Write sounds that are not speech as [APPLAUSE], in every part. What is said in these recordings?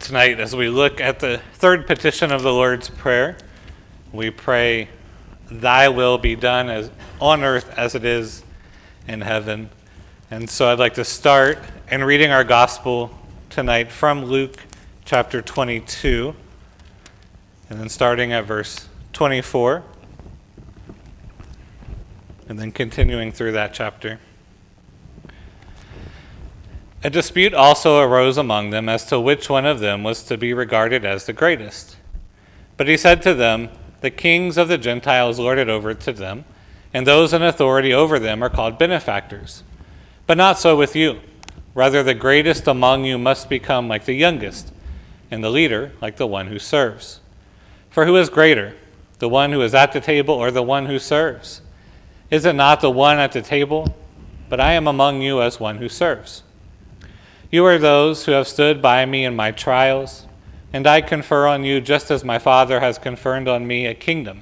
Tonight, as we look at the third petition of the Lord's Prayer, we pray, Thy will be done as on earth as it is in heaven. And so I'd like to start in reading our gospel tonight from Luke chapter 22, and then starting at verse 24, and then continuing through that chapter. A dispute also arose among them as to which one of them was to be regarded as the greatest. But he said to them, The kings of the Gentiles lord it over to them, and those in authority over them are called benefactors. But not so with you. Rather, the greatest among you must become like the youngest, and the leader like the one who serves. For who is greater, the one who is at the table or the one who serves? Is it not the one at the table? But I am among you as one who serves. You are those who have stood by me in my trials, and I confer on you, just as my Father has conferred on me, a kingdom,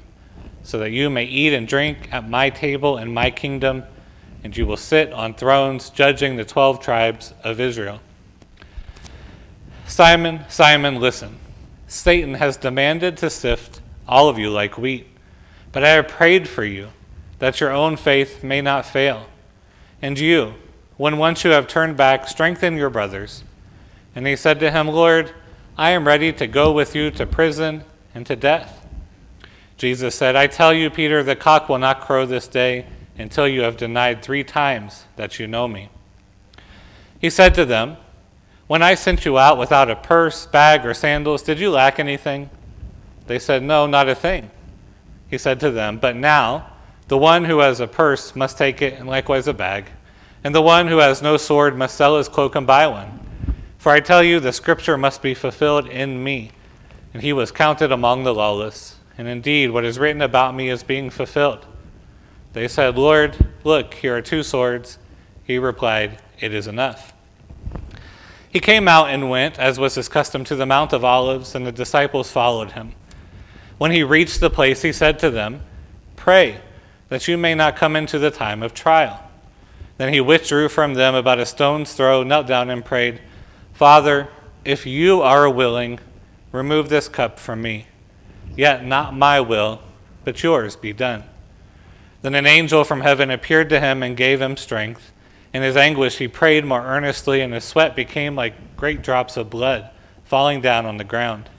so that you may eat and drink at my table in my kingdom, and you will sit on thrones judging the twelve tribes of Israel. Simon, Simon, listen. Satan has demanded to sift all of you like wheat, but I have prayed for you, that your own faith may not fail. And you, when once you have turned back, strengthen your brothers. And he said to him, Lord, I am ready to go with you to prison and to death. Jesus said, I tell you, Peter, the cock will not crow this day until you have denied three times that you know me. He said to them, When I sent you out without a purse, bag, or sandals, did you lack anything? They said, No, not a thing. He said to them, But now the one who has a purse must take it, and likewise a bag and the one who has no sword must sell his cloak and buy one. For I tell you, the scripture must be fulfilled in me. And he was counted among the lawless. And indeed, what is written about me is being fulfilled. They said, Lord, look, here are two swords. He replied, It is enough. He came out and went, as was his custom, to the Mount of Olives, and the disciples followed him. When he reached the place, he said to them, Pray that you may not come into the time of trial. Then he withdrew from them about a stone's throw, knelt down, and prayed, Father, if you are willing, remove this cup from me. Yet not my will, but yours be done. Then an angel from heaven appeared to him and gave him strength. In his anguish, he prayed more earnestly, and his sweat became like great drops of blood falling down on the ground.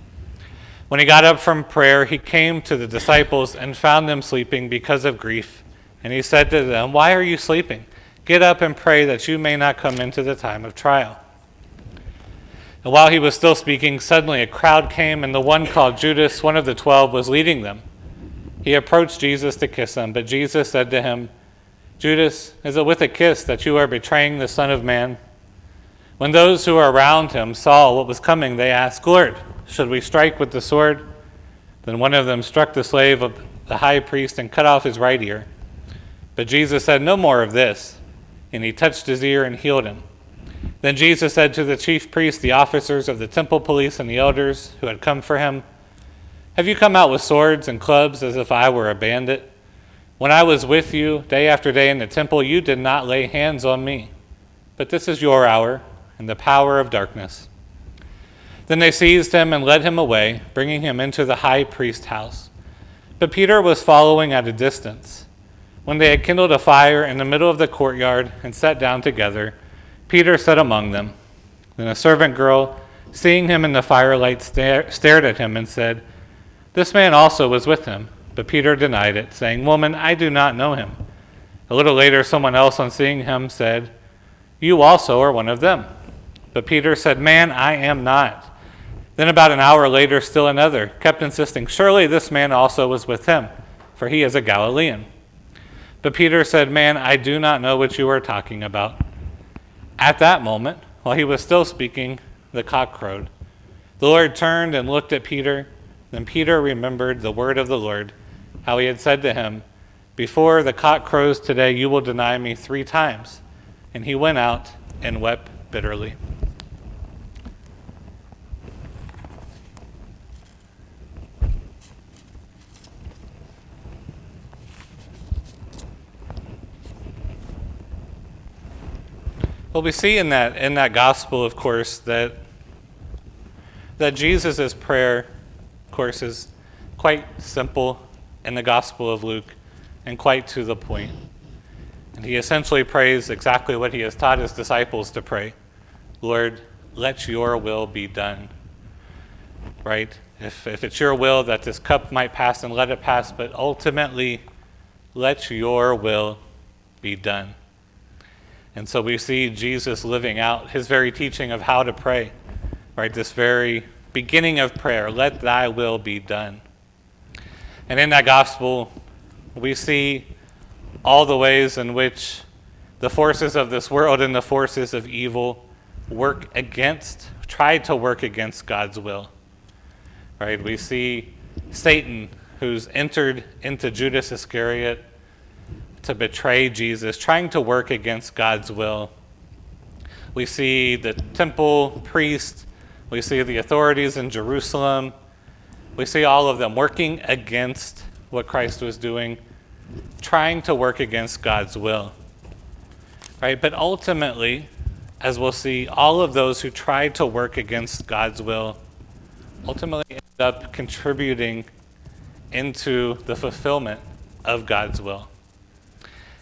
When he got up from prayer, he came to the disciples and found them sleeping because of grief. And he said to them, Why are you sleeping? Get up and pray that you may not come into the time of trial. And while he was still speaking, suddenly a crowd came, and the one called Judas, one of the twelve, was leading them. He approached Jesus to kiss him, but Jesus said to him, Judas, is it with a kiss that you are betraying the Son of Man? When those who were around him saw what was coming, they asked, Lord, should we strike with the sword? Then one of them struck the slave of the high priest and cut off his right ear. But Jesus said, No more of this and he touched his ear and healed him. Then Jesus said to the chief priests, the officers of the temple police, and the elders who had come for him, Have you come out with swords and clubs as if I were a bandit? When I was with you day after day in the temple, you did not lay hands on me. But this is your hour and the power of darkness. Then they seized him and led him away, bringing him into the high priest's house. But Peter was following at a distance. When they had kindled a fire in the middle of the courtyard and sat down together, Peter sat among them. Then a servant girl, seeing him in the firelight, stare, stared at him and said, This man also was with him. But Peter denied it, saying, Woman, I do not know him. A little later, someone else, on seeing him, said, You also are one of them. But Peter said, Man, I am not. Then about an hour later, still another kept insisting, Surely this man also was with him, for he is a Galilean. But Peter said, Man, I do not know what you are talking about. At that moment, while he was still speaking, the cock crowed. The Lord turned and looked at Peter. Then Peter remembered the word of the Lord, how he had said to him, Before the cock crows today, you will deny me three times. And he went out and wept bitterly. Well, we see in that in that gospel, of course, that that Jesus' prayer, of course, is quite simple in the Gospel of Luke and quite to the point. And he essentially prays exactly what he has taught his disciples to pray Lord, let your will be done. Right? If, if it's your will that this cup might pass, and let it pass, but ultimately, let your will be done. And so we see Jesus living out his very teaching of how to pray, right? This very beginning of prayer, let thy will be done. And in that gospel, we see all the ways in which the forces of this world and the forces of evil work against, try to work against God's will. Right? We see Satan, who's entered into Judas Iscariot to betray Jesus, trying to work against God's will. We see the temple priest, we see the authorities in Jerusalem, we see all of them working against what Christ was doing, trying to work against God's will. Right? But ultimately, as we'll see, all of those who try to work against God's will ultimately end up contributing into the fulfillment of God's will.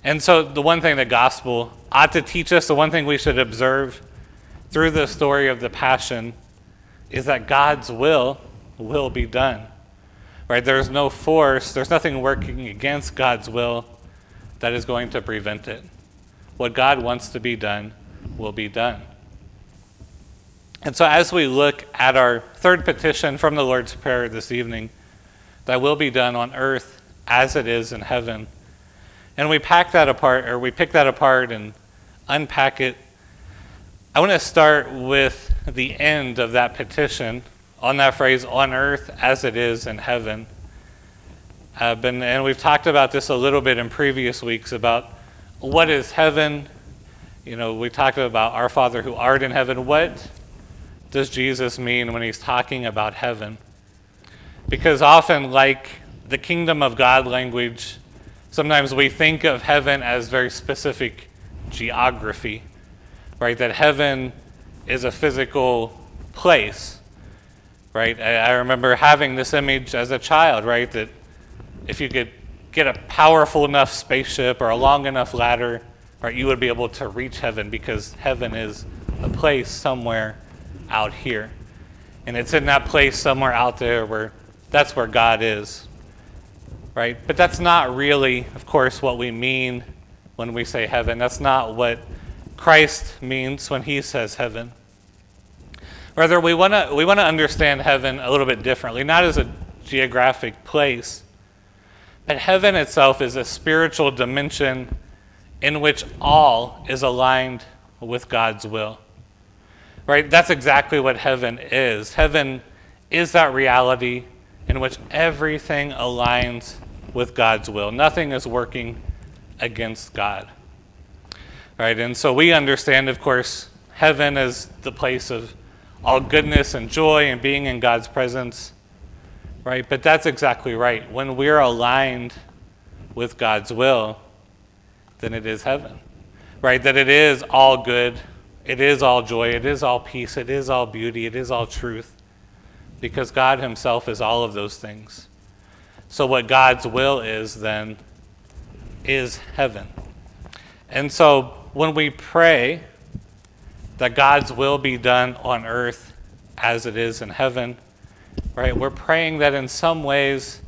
And so, the one thing the gospel ought to teach us, the one thing we should observe through the story of the Passion, is that God's will will be done. Right? There's no force, there's nothing working against God's will that is going to prevent it. What God wants to be done will be done. And so, as we look at our third petition from the Lord's Prayer this evening, that will be done on earth as it is in heaven and we pack that apart, or we pick that apart and unpack it. I want to start with the end of that petition on that phrase, on earth as it is in heaven. Uh, been, and we've talked about this a little bit in previous weeks about what is heaven. You know, we talked about our Father who art in heaven. What does Jesus mean when he's talking about heaven? Because often, like the kingdom of God language Sometimes we think of heaven as very specific geography, right? That heaven is a physical place, right? I, remember having this image as a child, right? That if you could get a powerful enough spaceship or a long enough ladder, right, you would be able to reach heaven because heaven is a place somewhere out here. And it's in that place somewhere out there where that's where God is right? But that's not really, of course, what we mean when we say heaven. That's not what Christ means when he says heaven. Rather, we want to we want to understand heaven a little bit differently, not as a geographic place, but heaven itself is a spiritual dimension in which all is aligned with God's will. Right? That's exactly what heaven is. Heaven is that reality in which everything aligns with God's will. Nothing is working against God. Right? And so we understand, of course, heaven is the place of all goodness and joy and being in God's presence. Right? But that's exactly right. When we're aligned with God's will, then it is heaven. Right? That it is all good, it is all joy, it is all peace, it is all beauty, it is all truth. Because God Himself is all of those things. So, what God's will is then is heaven. And so, when we pray that God's will be done on earth as it is in heaven, right, we're praying that in some ways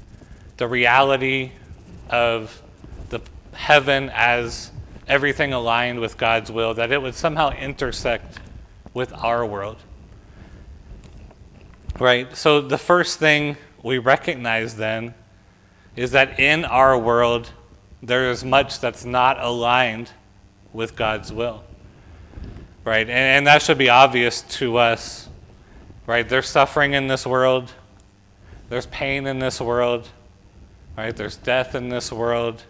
the reality of the heaven as everything aligned with God's will, that it would somehow intersect with our world. Right? So, the first thing we recognize then is that in our world, there is much that's not aligned with God's will. Right? And, and, that should be obvious to us. Right? There's suffering in this world, there's pain in this world, right? There's death in this world.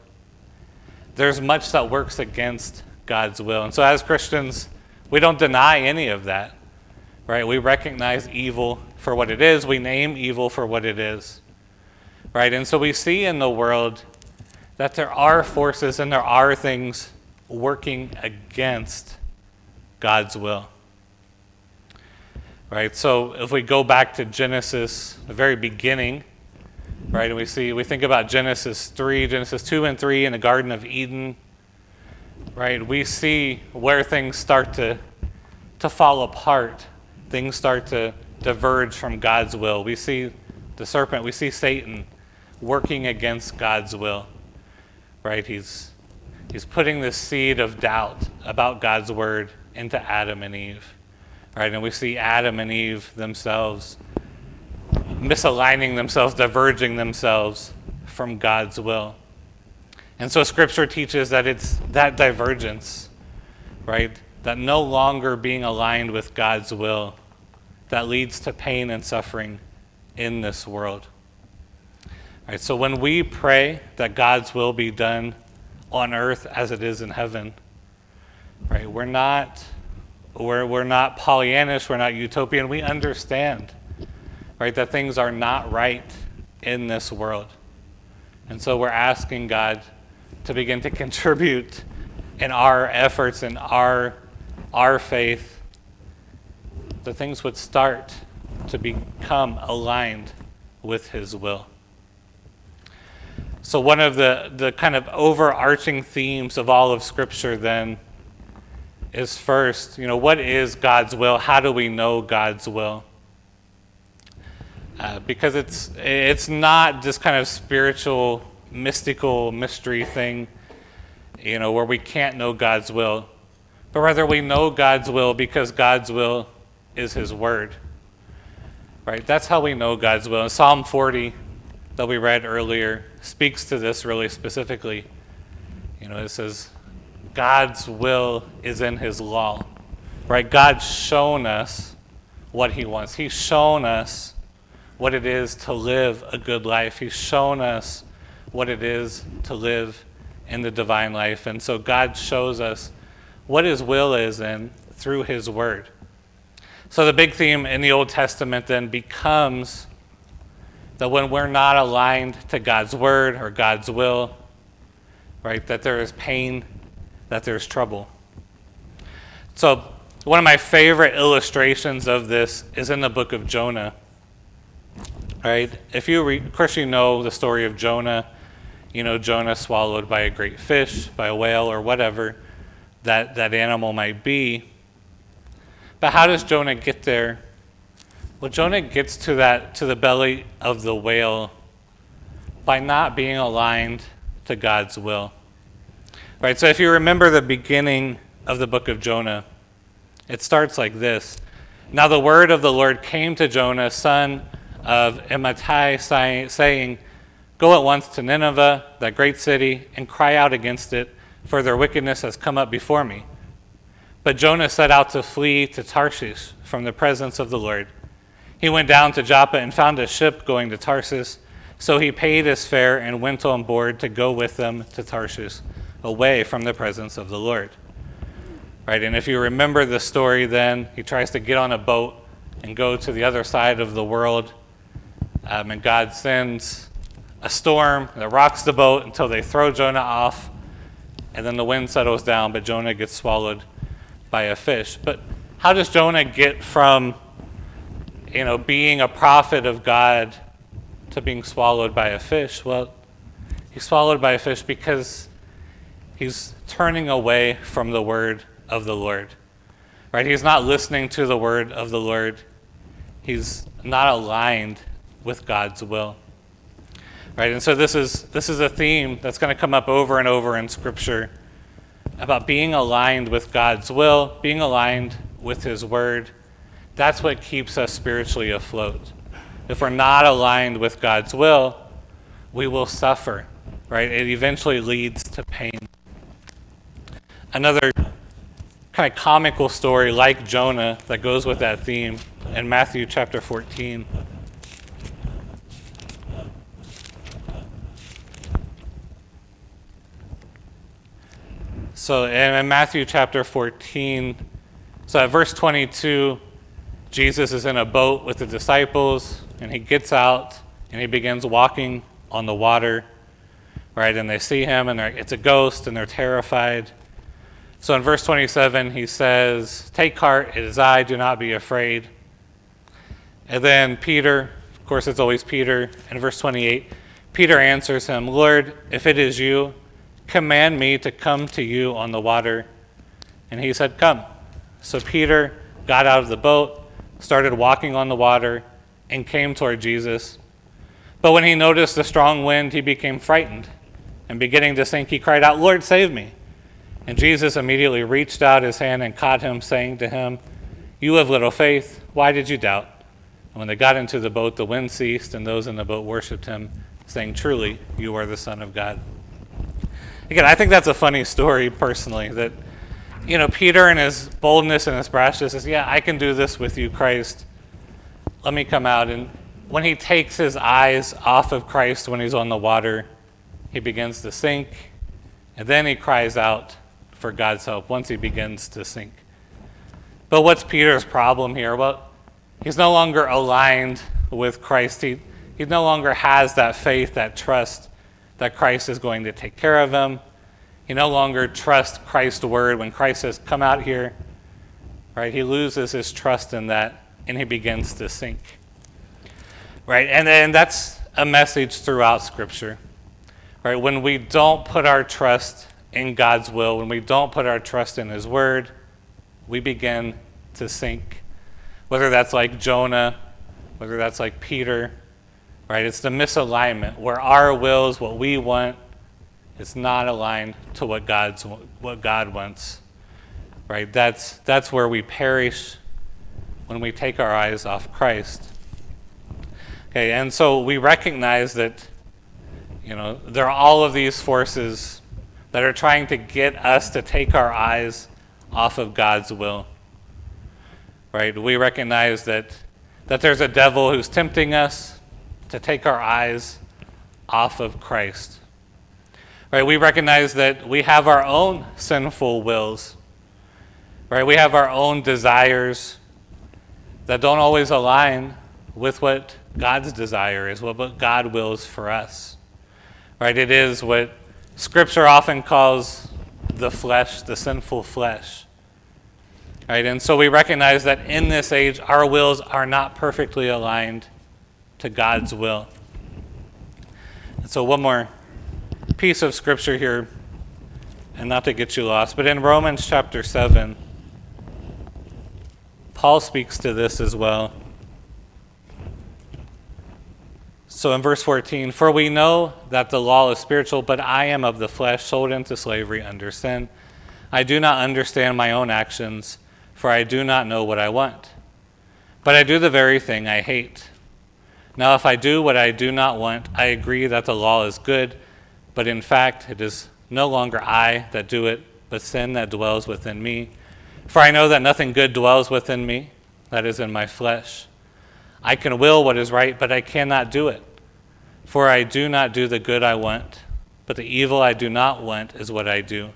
There's much that works against God's will. And so, as Christians, we don't deny any of that. Right? We recognize evil for what it is, we name evil for what it is right? And so we see in the world that there are forces and there are things working against God's will. Right? So if we go back to Genesis, the very beginning, right, and we see we think about Genesis 3, Genesis 2 and 3 in the Garden of Eden, right? We see where things start to to fall apart. Things start to diverge from God's will. We see the serpent, we see Satan working against God's will. Right? He's he's putting this seed of doubt about God's word into Adam and Eve. Right? And we see Adam and Eve themselves misaligning themselves, diverging themselves from God's will. And so scripture teaches that it's that divergence, right? That no longer being aligned with God's will that leads to pain and suffering in this world. Right, so when we pray that God's will be done on earth as it is in heaven, right, we're not we're, we're not Pollyannish, we're not utopian. We understand, right, that things are not right in this world. And so we're asking God to begin to [LAUGHS] contribute in our efforts and our, our faith that things would start to become aligned with His will. So, one of the, the kind of overarching themes of all of Scripture then is first, you know, what is God's will? How do we know God's will? Uh, because it's, it's not this kind of spiritual, mystical mystery thing, you know, where we can't know God's will, but rather we know God's will because God's will is His Word. Right? That's how we know God's will. And Psalm 40, that we read earlier, speaks to this really specifically. You know, it says, God's will is in His law. Right? God's shown us what He wants. He's shown us what it is to live a good life. He's shown us what it is to live in the divine life. And so God shows us what His will is in through His Word. So the big theme in the Old Testament then becomes that when we're not aligned to God's word or God's will, right, that there is pain, that there's trouble. So one of my favorite illustrations of this is in the book of Jonah. Right? If you of course, you know the story of Jonah. You know, Jonah swallowed by a great fish, by a whale, or whatever that, that animal might be. But how does Jonah get there? Well, Jonah gets to that to the belly of the whale by not being aligned to God's will. Right? So if you remember the beginning of the book of Jonah, it starts like this. Now the word of the Lord came to Jonah, son of Amittai, saying, Go at once to Nineveh, that great city, and cry out against it, for their wickedness has come up before me. But Jonah set out to flee to Tarshish from the presence of the Lord. He went down to Joppa and found a ship going to Tarsus. So he paid his fare and went on board to go with them to Tarshish, away from the presence of the Lord. Right, and if you remember the story, then he tries to get on a boat and go to the other side of the world. Um, and God sends a storm that rocks the boat until they throw Jonah off. And then the wind settles down, but Jonah gets swallowed by a fish. But how does Jonah get from, you know, being a prophet of God to being swallowed by a fish? Well, he's swallowed by a fish because he's turning away from the word of the Lord. Right? He's not listening to the word of the Lord. He's not aligned with God's will. Right? And so this is this is a theme that's going to come up over and over in scripture about being aligned with God's will, being aligned with His Word. That's what keeps us spiritually afloat. If we're not aligned with God's will, we will suffer, right? It eventually leads to pain. Another kind of comical story like Jonah that goes with that theme in Matthew chapter 14. So in Matthew chapter 14, so at verse 22, Jesus is in a boat with the disciples, and he gets out and he begins walking on the water, right? And they see him, and it's a ghost, and they're terrified. So in verse 27, he says, Take heart, it is I, do not be afraid. And then Peter, of course, it's always Peter. In verse 28, Peter answers him, Lord, if it is you, command me to come to you on the water. And he said, Come. So Peter got out of the boat, started walking on the water, and came toward Jesus. But when he noticed the strong wind, he became frightened. And beginning to sink, he cried out, Lord, save me. And Jesus immediately reached out his hand and caught him, saying to him, You have little faith. Why did you doubt? And when they got into the boat, the wind ceased, and those in the boat worshipped him, saying, Truly, you are the Son of God. Again, I think that's a funny story personally that, you know, Peter and his boldness and his brashness says, Yeah, I can do this with you, Christ. Let me come out. And when he takes his eyes off of Christ when he's on the water, he begins to sink. And then he cries out for God's help once he begins to sink. But what's Peter's problem here? Well, he's no longer aligned with Christ. He, he no longer has that faith, that trust that Christ is going to take care of him. He no longer trusts Christ's word. When Christ says, Come out here, right, he loses his trust in that and he begins to sink. Right? And then that's a message throughout Scripture. Right? When we don't put our trust in God's will, when we don't put our trust in His Word, we begin to sink. Whether that's like Jonah, whether that's like Peter, right? It's the misalignment where our wills, what we want, is not aligned to what God's what God wants. Right? That's that's where we perish when we take our eyes off Christ. Okay, and so we recognize that, you know, there are all of these forces that are trying to get us to take our eyes off of God's will. Right? We recognize that, that there's a devil who's tempting us to take our eyes off of Christ. Right? We recognize that we have our own sinful wills. Right? We have our own desires that don't always align with what God's desire is, what God wills for us. Right? It is what Scripture often calls the flesh, the sinful flesh. Right? And so we recognize that in this age, our wills are not perfectly aligned to God's will. And so, one more piece of Scripture here, and not to get you lost, but in Romans chapter 7, Paul speaks to this as well. So in verse 14, for we know that the law is spiritual, but I am of the flesh, sold into slavery under sin. I do not understand my own actions, for I do not know what I want. But I do the very thing I hate. Now, if I do what I do not want, I agree that the law is good, but in fact, it is no longer I that do it, but sin that dwells within me. For I know that nothing good dwells within me, that is in my flesh. I can will what is right, but I cannot do it. For I do not do the good I want, but the evil I do not want is what I do.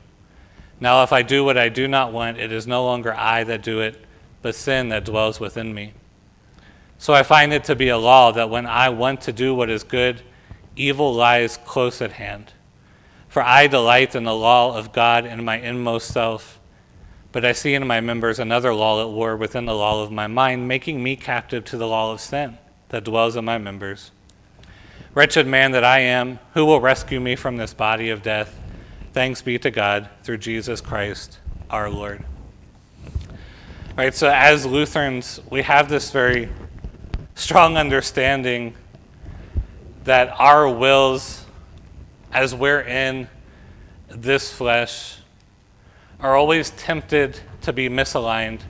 Now, if I do what I do not want, it is no longer I that do it, but sin that dwells within me. So I find it to be a law that when I want to do what is good, evil lies close at hand. For I delight in the law of God in my inmost self, but I see in my members another law at war within the law of my mind, making me captive to the law of sin that dwells in my members. Wretched man that I am, who will rescue me from this body of death? Thanks be to God through Jesus Christ our Lord. All right, so as Lutherans, we have this very strong understanding that our wills, as we're in this flesh, are always tempted to be misaligned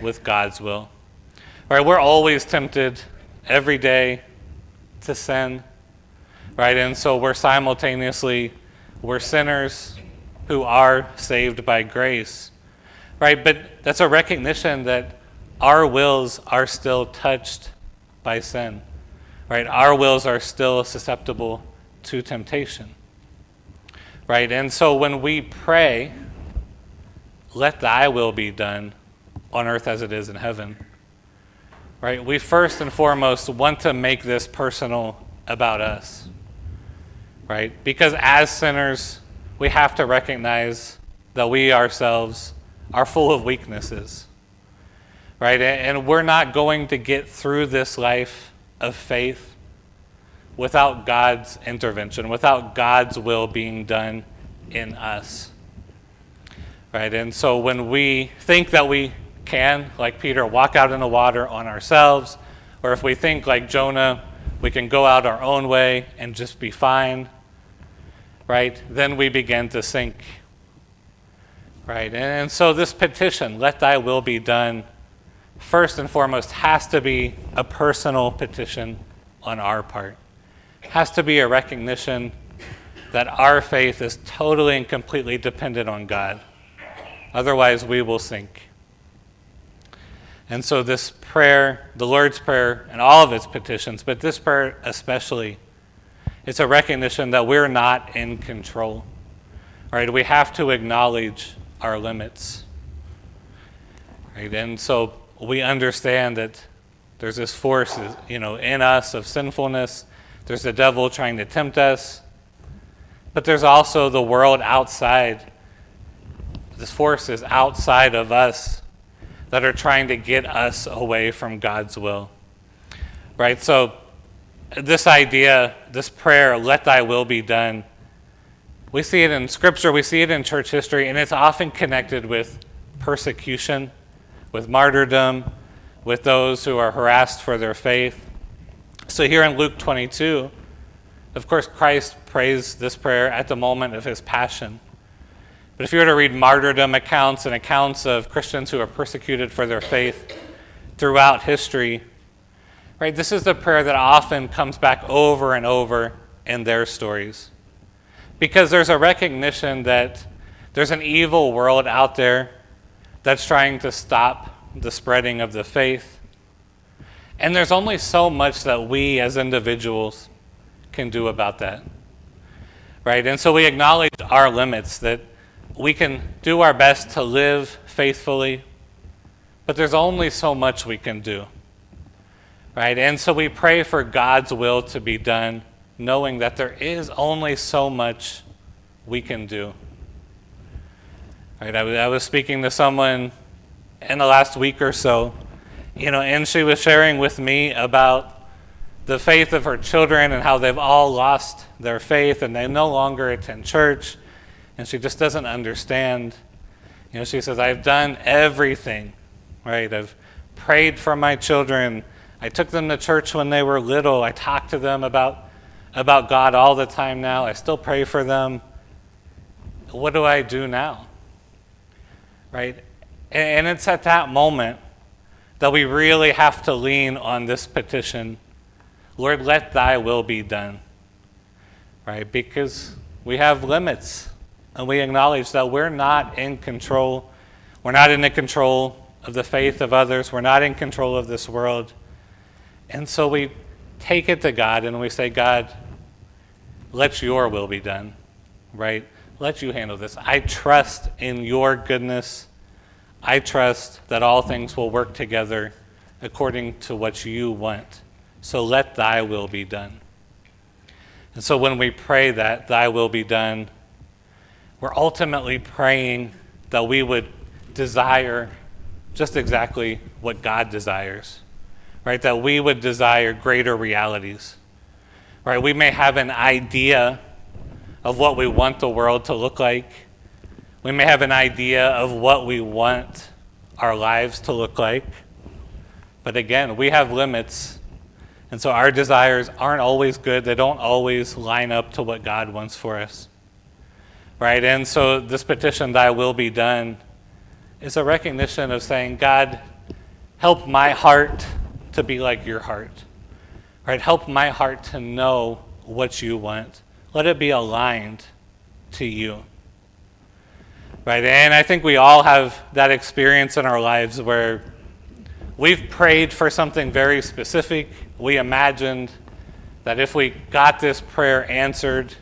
with God's will. Right, we're always tempted every day to sin right? And so we're simultaneously we're sinners who are saved by grace, right? But that's a recognition that our wills are still touched by sin, right? Our wills are still susceptible to temptation, right? And so when we pray, let thy will be done on earth as it is in heaven, right? We first and foremost want to make this personal about us right? Because as sinners, we have to recognize that we ourselves are full of weaknesses. right? And we're not going to get through this life of faith without God's intervention, without God's will being done in us. Right? And so when we think that we can, like Peter, walk out in the water on ourselves, or if we think like Jonah, we can go out our own way and just be fine, right? Then we begin to sink. Right? And so this petition, let thy will be done, first and foremost has to be a personal petition on our part. It has to be a recognition that our faith is totally and completely dependent on God. Otherwise, we will sink. And so, this prayer, the Lord's Prayer, and all of its petitions, but this prayer especially, it's a recognition that we're not in control. Right? We have to acknowledge our limits. Right? And so we understand that there's this force, you know, in us of sinfulness. There's the devil trying to tempt us. But there's also the world outside. This force is outside of us that are trying to get us away from God's will. Right? So, this idea, this prayer, let thy will be done, we see it in Scripture, we see it in church history, and it's often connected with persecution, with martyrdom, with those who are harassed for their faith. So, here in Luke 22, of course, Christ prays this prayer at the moment of his passion. But if you were to read martyrdom accounts and accounts of Christians who are persecuted for their faith throughout history, right, this is the prayer that often comes back over and over in their stories. Because there's a recognition that there's an evil world out there that's trying to stop the spreading of the faith. And there's only so much that we as individuals can do about that. Right? And so we acknowledge our limits that we can do our best to live faithfully, but there's only so much we can do. Right? And so we pray for God's will to be done, knowing that there is only so much we can do. Right? I was speaking to someone in the last week or so, you know, and she was sharing with me about the faith of her children and how they've all lost their faith and they no longer attend church. And she just doesn't understand. You know, she says, I've done everything, right? I've prayed for my children. I took them to church when they were little. I talked to them about, about God all the time now. I still pray for them. What do I do now? Right? And it's at that moment that we really have to lean on this petition Lord, let thy will be done. Right? Because we have limits and we acknowledge that we're not in control. We're not in the control of the faith of others. We're not in control of this world. And so we take it to God and we say, God, let your will be done. Right? Let you handle this. I trust in your goodness. I trust that all things will work together according to what you want. So let thy will be done. And so when we pray that thy will be done, we're ultimately praying that we would desire just exactly what God desires, right? That we would desire greater realities, right? We may have an idea of what we want the world to look like. We may have an idea of what we want our lives to look like. But again, we have limits and so our desires aren't always good, they don't always line up to what God wants for us. Right? And so this petition, Thy will be done, is a recognition of saying, God, help my heart to be like your heart. Right? Help my heart to know what you want. Let it be aligned to you. Right? And I think we all have that experience in our lives where we've prayed for something very specific we imagined that if we got this prayer answered,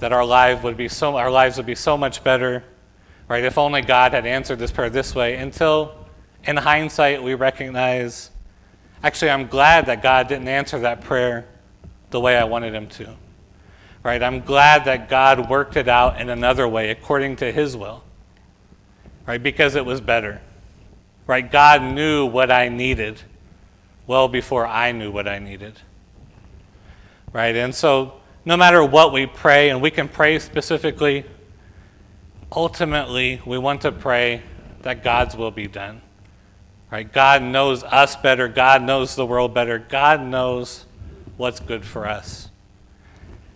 that our life would be so our lives would be so much better. Right? If only God had answered this prayer this way, until in hindsight we recognize actually I'm glad that God didn't answer that prayer the way I wanted him to. Right? I'm glad that God worked it out in another way according to his will. Right? Because it was better. Right? God knew what I needed well before I knew what I needed. Right? And so, no matter what we pray, and we can pray specifically, ultimately, we want to pray that God's will be done. Right? God knows us better. God knows the world better. God knows what's good for us.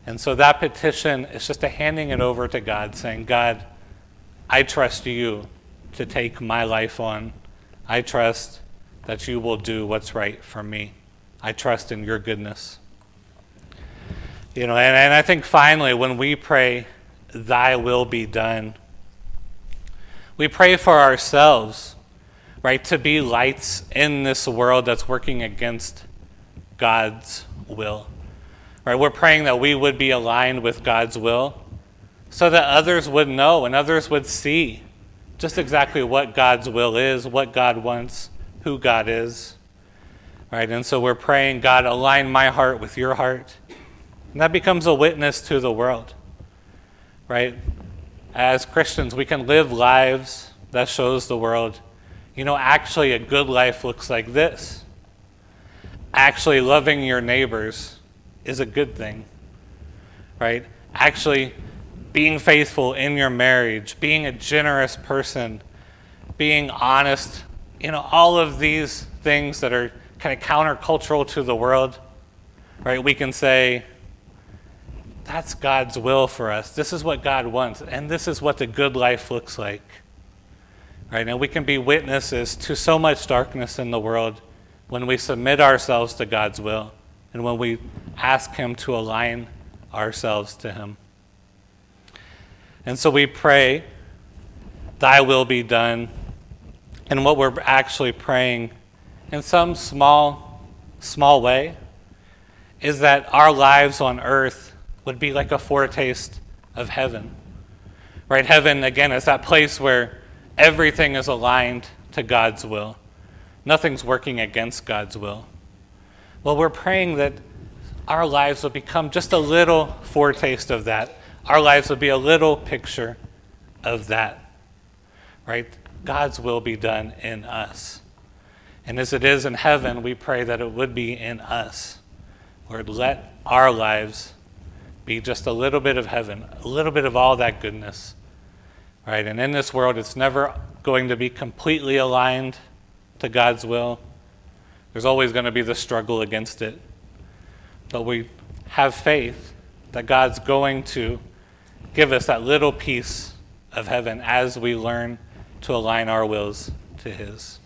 And so that petition is just a handing it over to God, saying, God, I trust you to take my life on. I trust that you will do what's right for me. I trust in your goodness. You know, and, and I think finally, when we pray, Thy will be done, we pray for ourselves, right, to be lights in this world that's working against God's will. Right? We're praying that we would be aligned with God's will so that others would know and others would see just exactly what God's will is, what God wants, who God is. Right? And so we're praying, God, align my heart with your heart. And that becomes a witness to the world. Right? As Christians, we can live lives that shows the world, you know, actually a good life looks like this. Actually loving your neighbors is a good thing. Right? Actually being faithful in your marriage, being a generous person, being honest, you know, all of these things that are kind of countercultural to the world, right? We can say, that's God's will for us. This is what God wants, and this is what the good life looks like. Right? And we can be witnesses to so much darkness in the world when we submit ourselves to God's will and when we ask Him to align ourselves to Him. And so we pray, Thy will be done. And what we're actually praying in some small, small way is that our lives on earth would be like a foretaste of heaven. Right? Heaven, again, is that place where everything is aligned to God's will. Nothing's working against God's will. Well, we're praying that our lives will become just a little foretaste of that. Our lives will be a little picture of that. Right? God's will be done in us. And as it is in heaven, we pray that it would be in us. Lord, let our lives be just a little bit of heaven, a little bit of all that goodness. Right? And in this world, it's never going to be completely aligned to God's will. There's always going to be the struggle against it. But we have faith that God's going to give us that little piece of heaven as we learn to align our wills to His.